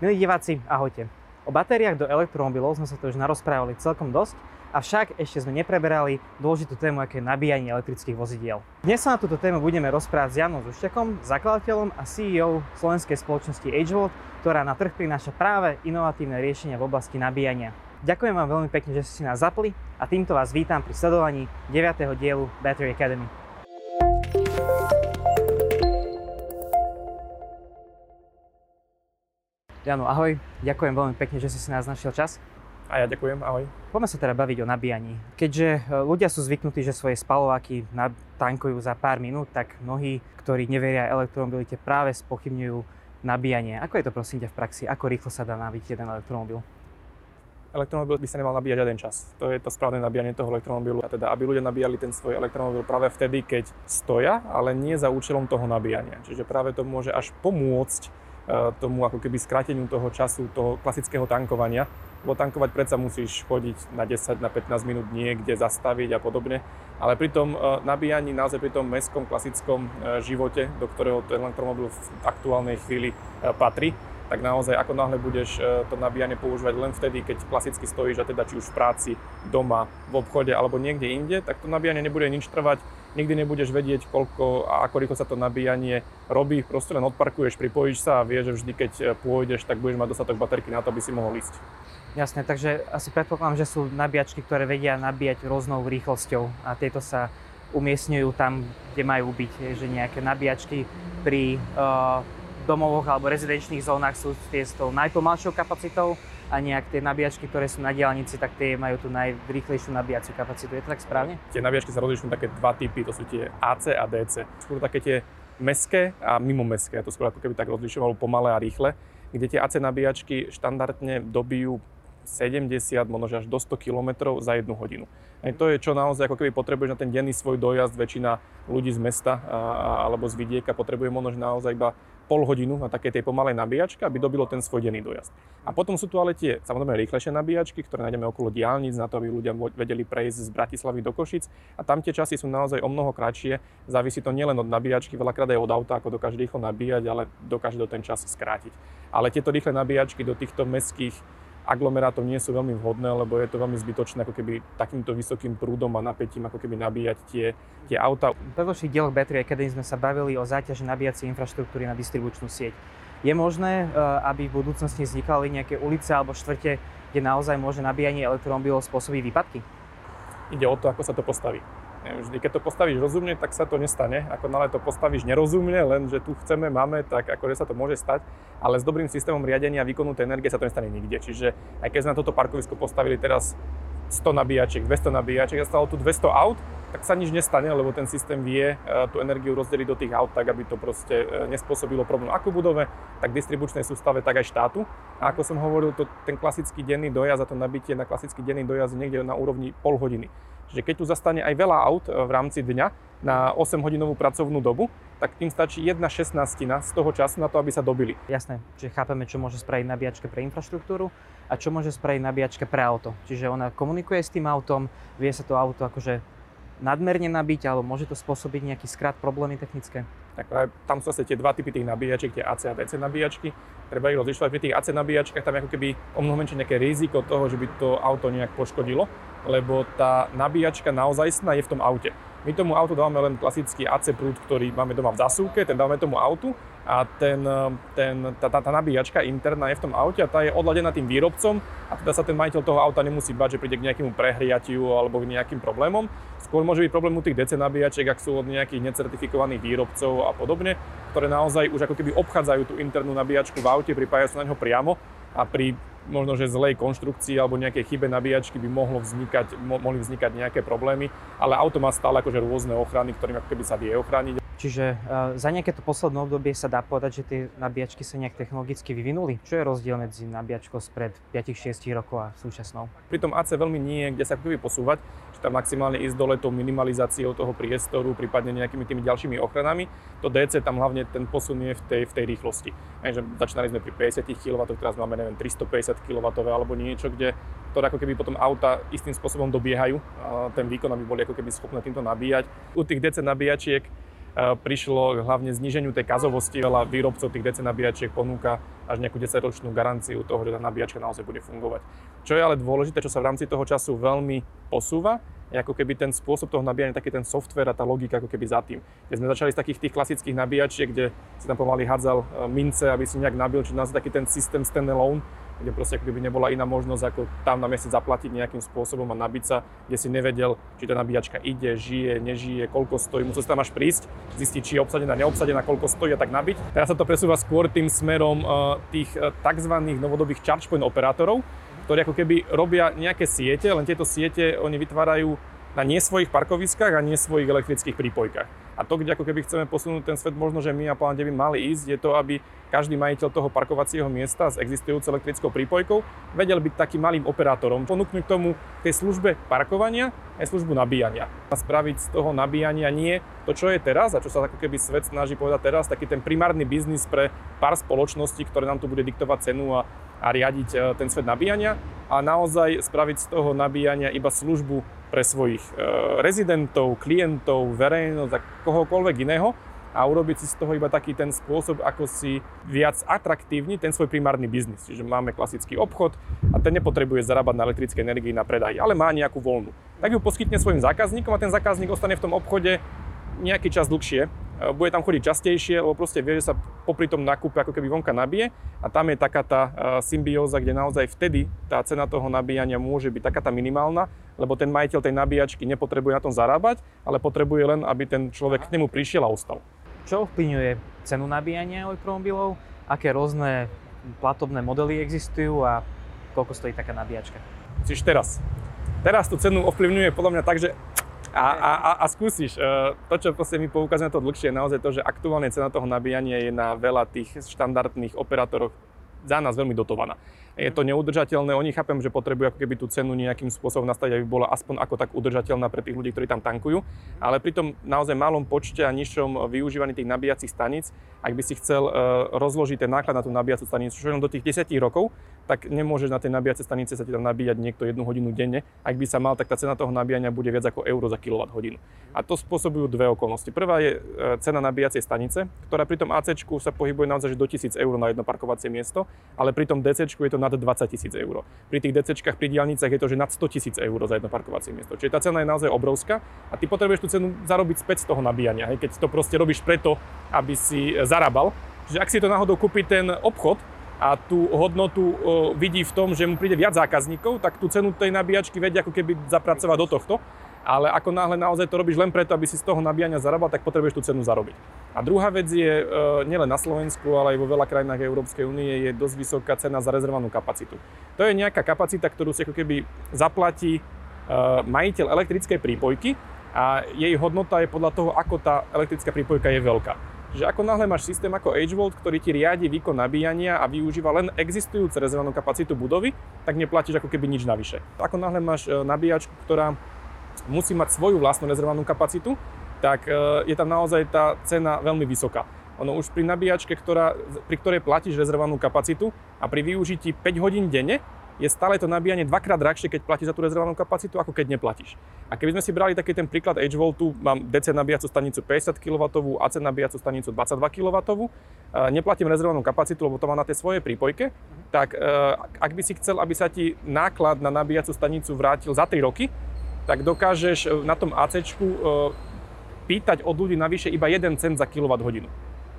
Milí diváci, ahojte. O batériách do elektromobilov sme sa to už narozprávali celkom dosť, avšak ešte sme nepreberali dôležitú tému, aké je nabíjanie elektrických vozidiel. Dnes sa na túto tému budeme rozprávať s Janom Zušťakom, zakladateľom a CEO slovenskej spoločnosti Agevolt, ktorá na trh prináša práve inovatívne riešenia v oblasti nabíjania. Ďakujem vám veľmi pekne, že ste si nás zapli a týmto vás vítam pri sledovaní 9. dielu Battery Academy. Jano, ahoj. Ďakujem veľmi pekne, že si si nás našiel čas. A ja ďakujem, ahoj. Poďme sa teda baviť o nabíjaní. Keďže e, ľudia sú zvyknutí, že svoje spalováky tankujú za pár minút, tak mnohí, ktorí neveria elektromobilite, práve spochybňujú nabíjanie. Ako je to prosím ťa v praxi? Ako rýchlo sa dá nabiť jeden elektromobil? Elektromobil by sa nemal nabíjať jeden čas. To je to správne nabíjanie toho elektromobilu. A teda, aby ľudia nabíjali ten svoj elektromobil práve vtedy, keď stoja, ale nie za účelom toho nabíjania. Čiže práve to môže až pomôcť tomu ako keby skráteniu toho času, toho klasického tankovania. Lebo tankovať predsa musíš chodiť na 10, na 15 minút niekde, zastaviť a podobne. Ale pri tom e, nabíjaní, naozaj pri tom mestskom klasickom e, živote, do ktorého ten elektromobil v aktuálnej chvíli patrí, tak naozaj ako náhle budeš to nabíjanie používať len vtedy, keď klasicky stojíš a teda či už v práci, doma, v obchode alebo niekde inde, tak to nabíjanie nebude nič trvať nikdy nebudeš vedieť, koľko a ako rýchlo sa to nabíjanie robí. Proste len odparkuješ, pripojíš sa a vieš, že vždy, keď e, pôjdeš, tak budeš mať dostatok baterky na to, aby si mohol ísť. Jasné, takže asi predpokladám, že sú nabíjačky, ktoré vedia nabíjať rôznou rýchlosťou a tieto sa umiestňujú tam, kde majú byť, že nejaké nabíjačky pri uh, domovoch alebo rezidenčných zónach sú tie s tou najpomalšou kapacitou a nejak tie nabíjačky, ktoré sú na diálnici, tak tie majú tú najrýchlejšiu nabíjaciu kapacitu. Je to tak správne? Tie nabíjačky sa rozlišujú také dva typy, to sú tie AC a DC. Skôr také tie meské a mimo meské, to skôr ako keby tak rozlišovalo pomalé a rýchle, kde tie AC nabíjačky štandardne dobijú 70, možno až do 100 km za jednu hodinu. Aj to je, čo naozaj ako keby potrebuješ na ten denný svoj dojazd. Väčšina ľudí z mesta alebo z vidieka potrebuje možno naozaj iba pol hodinu na takej tej pomalej nabíjačke, aby dobilo ten svoj denný dojazd. A potom sú tu ale tie samozrejme rýchlejšie nabíjačky, ktoré nájdeme okolo diálnic, na to, aby ľudia vedeli prejsť z Bratislavy do Košic. A tam tie časy sú naozaj o mnoho kratšie. Závisí to nielen od nabíjačky, veľakrát aj od auta, ako dokáže rýchlo nabíjať, ale dokáže do ten čas skrátiť. Ale tieto rýchle nabíjačky do týchto mestských aglomerátov nie sú veľmi vhodné, lebo je to veľmi zbytočné ako keby takýmto vysokým prúdom a napätím ako keby nabíjať tie, tie auta. V predošlých dieloch Battery Academy sme sa bavili o záťaži nabíjacej infraštruktúry na distribučnú sieť. Je možné, eh, aby v budúcnosti vznikali nejaké ulice alebo štvrte, kde naozaj môže nabíjanie elektromobilov spôsobiť výpadky? Ide o to, ako sa to postaví. Vždy, keď to postavíš rozumne, tak sa to nestane. Ako nále to postavíš nerozumne, len že tu chceme, máme, tak akože sa to môže stať. Ale s dobrým systémom riadenia výkonu tej energie sa to nestane nikde. Čiže aj keď sme na toto parkovisko postavili teraz 100 nabíjačiek, 200 nabíjačiek a stalo tu 200 aut, tak sa nič nestane, lebo ten systém vie e, tú energiu rozdeliť do tých aut tak, aby to proste e, nespôsobilo problém ako budove, tak distribučnej sústave, tak aj štátu. A ako som hovoril, to, ten klasický denný dojazd a to nabitie na klasický denný dojazd niekde na úrovni pol hodiny. Čiže keď tu zastane aj veľa aut e, v rámci dňa na 8-hodinovú pracovnú dobu, tak tým stačí jedna 16 z toho času na to, aby sa dobili. Jasné, čiže chápeme, čo môže spraviť nabíjačka pre infraštruktúru a čo môže spraviť nabíjačka pre auto. Čiže ona komunikuje s tým autom, vie sa to auto akože nadmerne nabiť, alebo môže to spôsobiť nejaký skrat, problémy technické? Tak práve tam sú zase tie dva typy tých nabíjačiek, tie AC a DC nabíjačky. Treba ich rozlišovať. Pri tých AC nabíjačkách tam je ako keby o mnoho menšie nejaké riziko toho, že by to auto nejak poškodilo lebo tá nabíjačka naozaj je v tom aute. My tomu autu dávame len klasický AC prúd, ktorý máme doma v zasúke, ten dávame tomu autu a ten, ten, tá, tá, tá nabíjačka interná je v tom aute a tá je odladená tým výrobcom a teda sa ten majiteľ toho auta nemusí bať, že príde k nejakému prehriatiu alebo k nejakým problémom. Skôr môže byť problém u tých DC nabíjačiek, ak sú od nejakých necertifikovaných výrobcov a podobne, ktoré naozaj už ako keby obchádzajú tú internú nabíjačku v aute, pripájajú sa na neho priamo a pri možno, že zlej konštrukcii alebo nejakej chybe nabíjačky by mohlo vznikať, mo- mohli vznikať nejaké problémy, ale auto má stále akože rôzne ochrany, ktorým ako keby sa vie ochrániť. Čiže uh, za nejaké to posledné obdobie sa dá povedať, že tie nabíjačky sa nejak technologicky vyvinuli? Čo je rozdiel medzi nabíjačkou spred 5-6 rokov a súčasnou? Pri tom AC veľmi nie, kde sa keby posúvať, že tam maximálne ísť dole tou minimalizáciou toho priestoru, prípadne nejakými tými ďalšími ochranami. To DC tam hlavne ten posun je v tej, v tej rýchlosti. Aj, že začínali sme pri 50 kW, teraz máme neviem 350 kW alebo niečo, kde ktoré ako keby potom auta istým spôsobom dobiehajú ten výkon, aby boli ako keby schopné týmto nabíjať. U tých DC nabíjačiek prišlo hlavne zníženiu tej kazovosti. Veľa výrobcov tých DC nabíjačiek ponúka až nejakú 10-ročnú garanciu toho, že tá nabíjačka naozaj bude fungovať. Čo je ale dôležité, čo sa v rámci toho času veľmi posúva, je ako keby ten spôsob toho nabíjania, taký ten software a tá logika ako keby za tým. Keď sme začali z takých tých klasických nabíjačiek, kde si tam pomaly hádzal mince, aby si nejak nabil, či naozaj taký ten systém standalone, kde proste ako keby nebola iná možnosť ako tam na mieste zaplatiť nejakým spôsobom a nabiť sa, kde si nevedel, či tá nabíjačka ide, žije, nežije, koľko stojí, musel si tam až prísť, zistiť, či je obsadená, neobsadená, koľko stojí a tak nabiť. Teraz sa to presúva skôr tým smerom uh, tých uh, tzv. novodobých charge point operátorov, ktorí ako keby robia nejaké siete, len tieto siete oni vytvárajú na nie svojich parkoviskách a nie svojich elektrických prípojkách. A to, kde ako keby chceme posunúť ten svet, možno, že my a plán, kde by mali ísť, je to, aby každý majiteľ toho parkovacieho miesta s existujúcou elektrickou prípojkou vedel byť takým malým operátorom, ponúknuť tomu tej službe parkovania aj službu nabíjania. A spraviť z toho nabíjania nie to, čo je teraz a čo sa ako keby svet snaží povedať teraz, taký ten primárny biznis pre pár spoločností, ktoré nám tu bude diktovať cenu a, a riadiť e, ten svet nabíjania a naozaj spraviť z toho nabíjania iba službu pre svojich e, rezidentov, klientov, verejnosť a kohokoľvek iného a urobiť si z toho iba taký ten spôsob, ako si viac atraktívni ten svoj primárny biznis. Čiže máme klasický obchod a ten nepotrebuje zarábať na elektrické energii na predaj, ale má nejakú voľnu. Tak ju poskytne svojim zákazníkom a ten zákazník ostane v tom obchode nejaký čas dlhšie bude tam chodiť častejšie, lebo proste vie, že sa popri tom nákupe ako keby vonka nabije a tam je taká tá e, symbióza, kde naozaj vtedy tá cena toho nabíjania môže byť taká tá minimálna, lebo ten majiteľ tej nabíjačky nepotrebuje na tom zarábať, ale potrebuje len, aby ten človek k nemu prišiel a ostal. Čo ovplyvňuje cenu nabíjania elektromobilov? Aké rôzne platobné modely existujú a koľko stojí taká nabíjačka? Čiže teraz. Teraz tú cenu ovplyvňuje podľa mňa tak, že a, a, a, a skúsiš. E, to, čo proste mi poukazuje na to dlhšie, je naozaj to, že aktuálne cena toho nabíjania je na veľa tých štandardných operátoroch za nás veľmi dotovaná je to neudržateľné. Oni chápem, že potrebujú ako keby tú cenu nejakým spôsobom nastaviť, aby bola aspoň ako tak udržateľná pre tých ľudí, ktorí tam tankujú. Ale pri tom naozaj malom počte a nižšom využívaní tých nabíjacích staníc, ak by si chcel uh, rozložiť ten náklad na tú nabíjacú stanicu, čo do tých 10 rokov, tak nemôžeš na tej nabíjacej stanice sa ti tam nabíjať niekto jednu hodinu denne. Ak by sa mal, tak tá cena toho nabíjania bude viac ako euro za kWh. A to spôsobujú dve okolnosti. Prvá je uh, cena nabíjacej stanice, ktorá pri tom AC sa pohybuje naozaj do 1000 eur na jedno parkovacie miesto, ale pri tom DC je to nad 20 tisíc eur. Pri tých DCčkách pri diálnicách je to, že nad 100 tisíc eur za jedno parkovacie miesto. Čiže tá cena je naozaj obrovská a ty potrebuješ tú cenu zarobiť späť z toho nabíjania, hej, keď to proste robíš preto, aby si e, zarábal. Čiže ak si to náhodou kúpi ten obchod, a tú hodnotu o, vidí v tom, že mu príde viac zákazníkov, tak tú cenu tej nabíjačky vedia ako keby zapracovať do tohto ale ako náhle naozaj to robíš len preto, aby si z toho nabíjania zarábal, tak potrebuješ tú cenu zarobiť. A druhá vec je, e, nielen na Slovensku, ale aj vo veľa krajinách Európskej únie je dosť vysoká cena za rezervovanú kapacitu. To je nejaká kapacita, ktorú si ako keby zaplatí e, majiteľ elektrickej prípojky a jej hodnota je podľa toho, ako tá elektrická prípojka je veľká. Že ako náhle máš systém ako H-Volt, ktorý ti riadi výkon nabíjania a využíva len existujúcu rezervovanú kapacitu budovy, tak neplatíš ako keby nič navyše. Ako náhle máš e, nabíjačku, ktorá musí mať svoju vlastnú rezervovanú kapacitu, tak e, je tam naozaj tá cena veľmi vysoká. Ono už pri nabíjačke, ktorá, pri ktorej platíš rezervovanú kapacitu a pri využití 5 hodín denne, je stále to nabíjanie dvakrát drahšie, keď platíš za tú rezervovanú kapacitu, ako keď neplatíš. A keby sme si brali taký ten príklad H-Voltu, mám DC nabíjacú stanicu 50 kW, AC nabíjacú stanicu 22 kW, neplatím rezervovanú kapacitu, lebo to má na tej svojej prípojke, tak e, ak by si chcel, aby sa ti náklad na nabíjacú stanicu vrátil za 3 roky, tak dokážeš e, na tom AC e, pýtať od ľudí navyše iba 1 cent za kWh.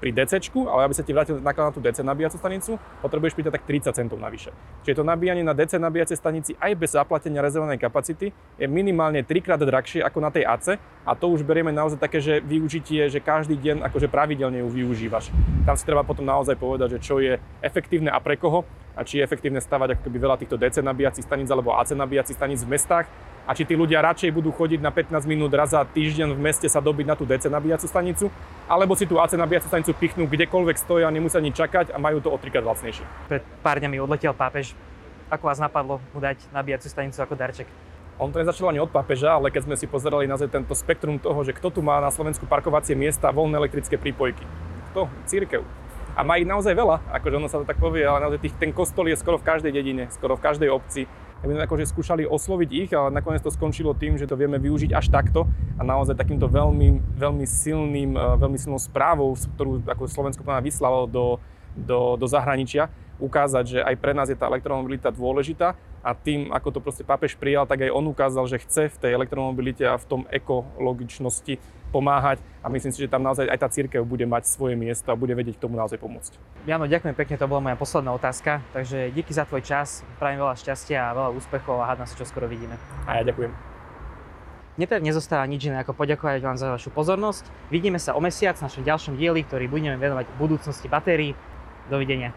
Pri DC, ale aby sa ti vrátil na tú DC nabíjacú stanicu, potrebuješ pýtať tak 30 centov navyše. Čiže to nabíjanie na DC nabíjacej stanici aj bez zaplatenia rezervovanej kapacity je minimálne 3 krát drahšie ako na tej AC a to už berieme naozaj také, že využitie, že každý deň akože pravidelne ju využívaš. Tam si treba potom naozaj povedať, že čo je efektívne a pre koho a či je efektívne stavať akoby veľa týchto DC nabíjacích staníc alebo AC nabíjacích staníc v mestách a či tí ľudia radšej budú chodiť na 15 minút raz za týždeň v meste sa dobiť na tú DC nabíjacú stanicu, alebo si tú AC nabíjacú stanicu pichnú kdekoľvek stoja a nemusia ani čakať a majú to o trikrát lacnejšie. Pred pár dňami odletel pápež. Ako vás napadlo mu dať nabíjacú stanicu ako darček? On to nezačal ani od pápeža, ale keď sme si pozerali na tento spektrum toho, že kto tu má na Slovensku parkovacie miesta, voľné elektrické prípojky. Kto? Církev. A má ich naozaj veľa, akože ono sa to tak povie, ale naozaj tých, ten kostol je skoro v každej dedine, skoro v každej obci tak sme akože skúšali osloviť ich, ale nakoniec to skončilo tým, že to vieme využiť až takto a naozaj takýmto veľmi, veľmi silným, e, veľmi silnou správou, ktorú ako Slovensko vyslalo do, do, do zahraničia, ukázať, že aj pre nás je tá elektromobilita dôležitá a tým, ako to proste pápež prijal, tak aj on ukázal, že chce v tej elektromobilite a v tom ekologičnosti pomáhať a myslím si, že tam naozaj aj tá církev bude mať svoje miesto a bude vedieť k tomu naozaj pomôcť. Jano, ďakujem pekne, to bola moja posledná otázka, takže díky za tvoj čas, prajem veľa šťastia a veľa úspechov a hádam sa čo skoro vidíme. A ja ďakujem. Mne teda nezostáva nič iné ako poďakovať vám za vašu pozornosť. Vidíme sa o mesiac v našom ďalšom dieli, ktorý budeme venovať budúcnosti batérií. Dovidenia.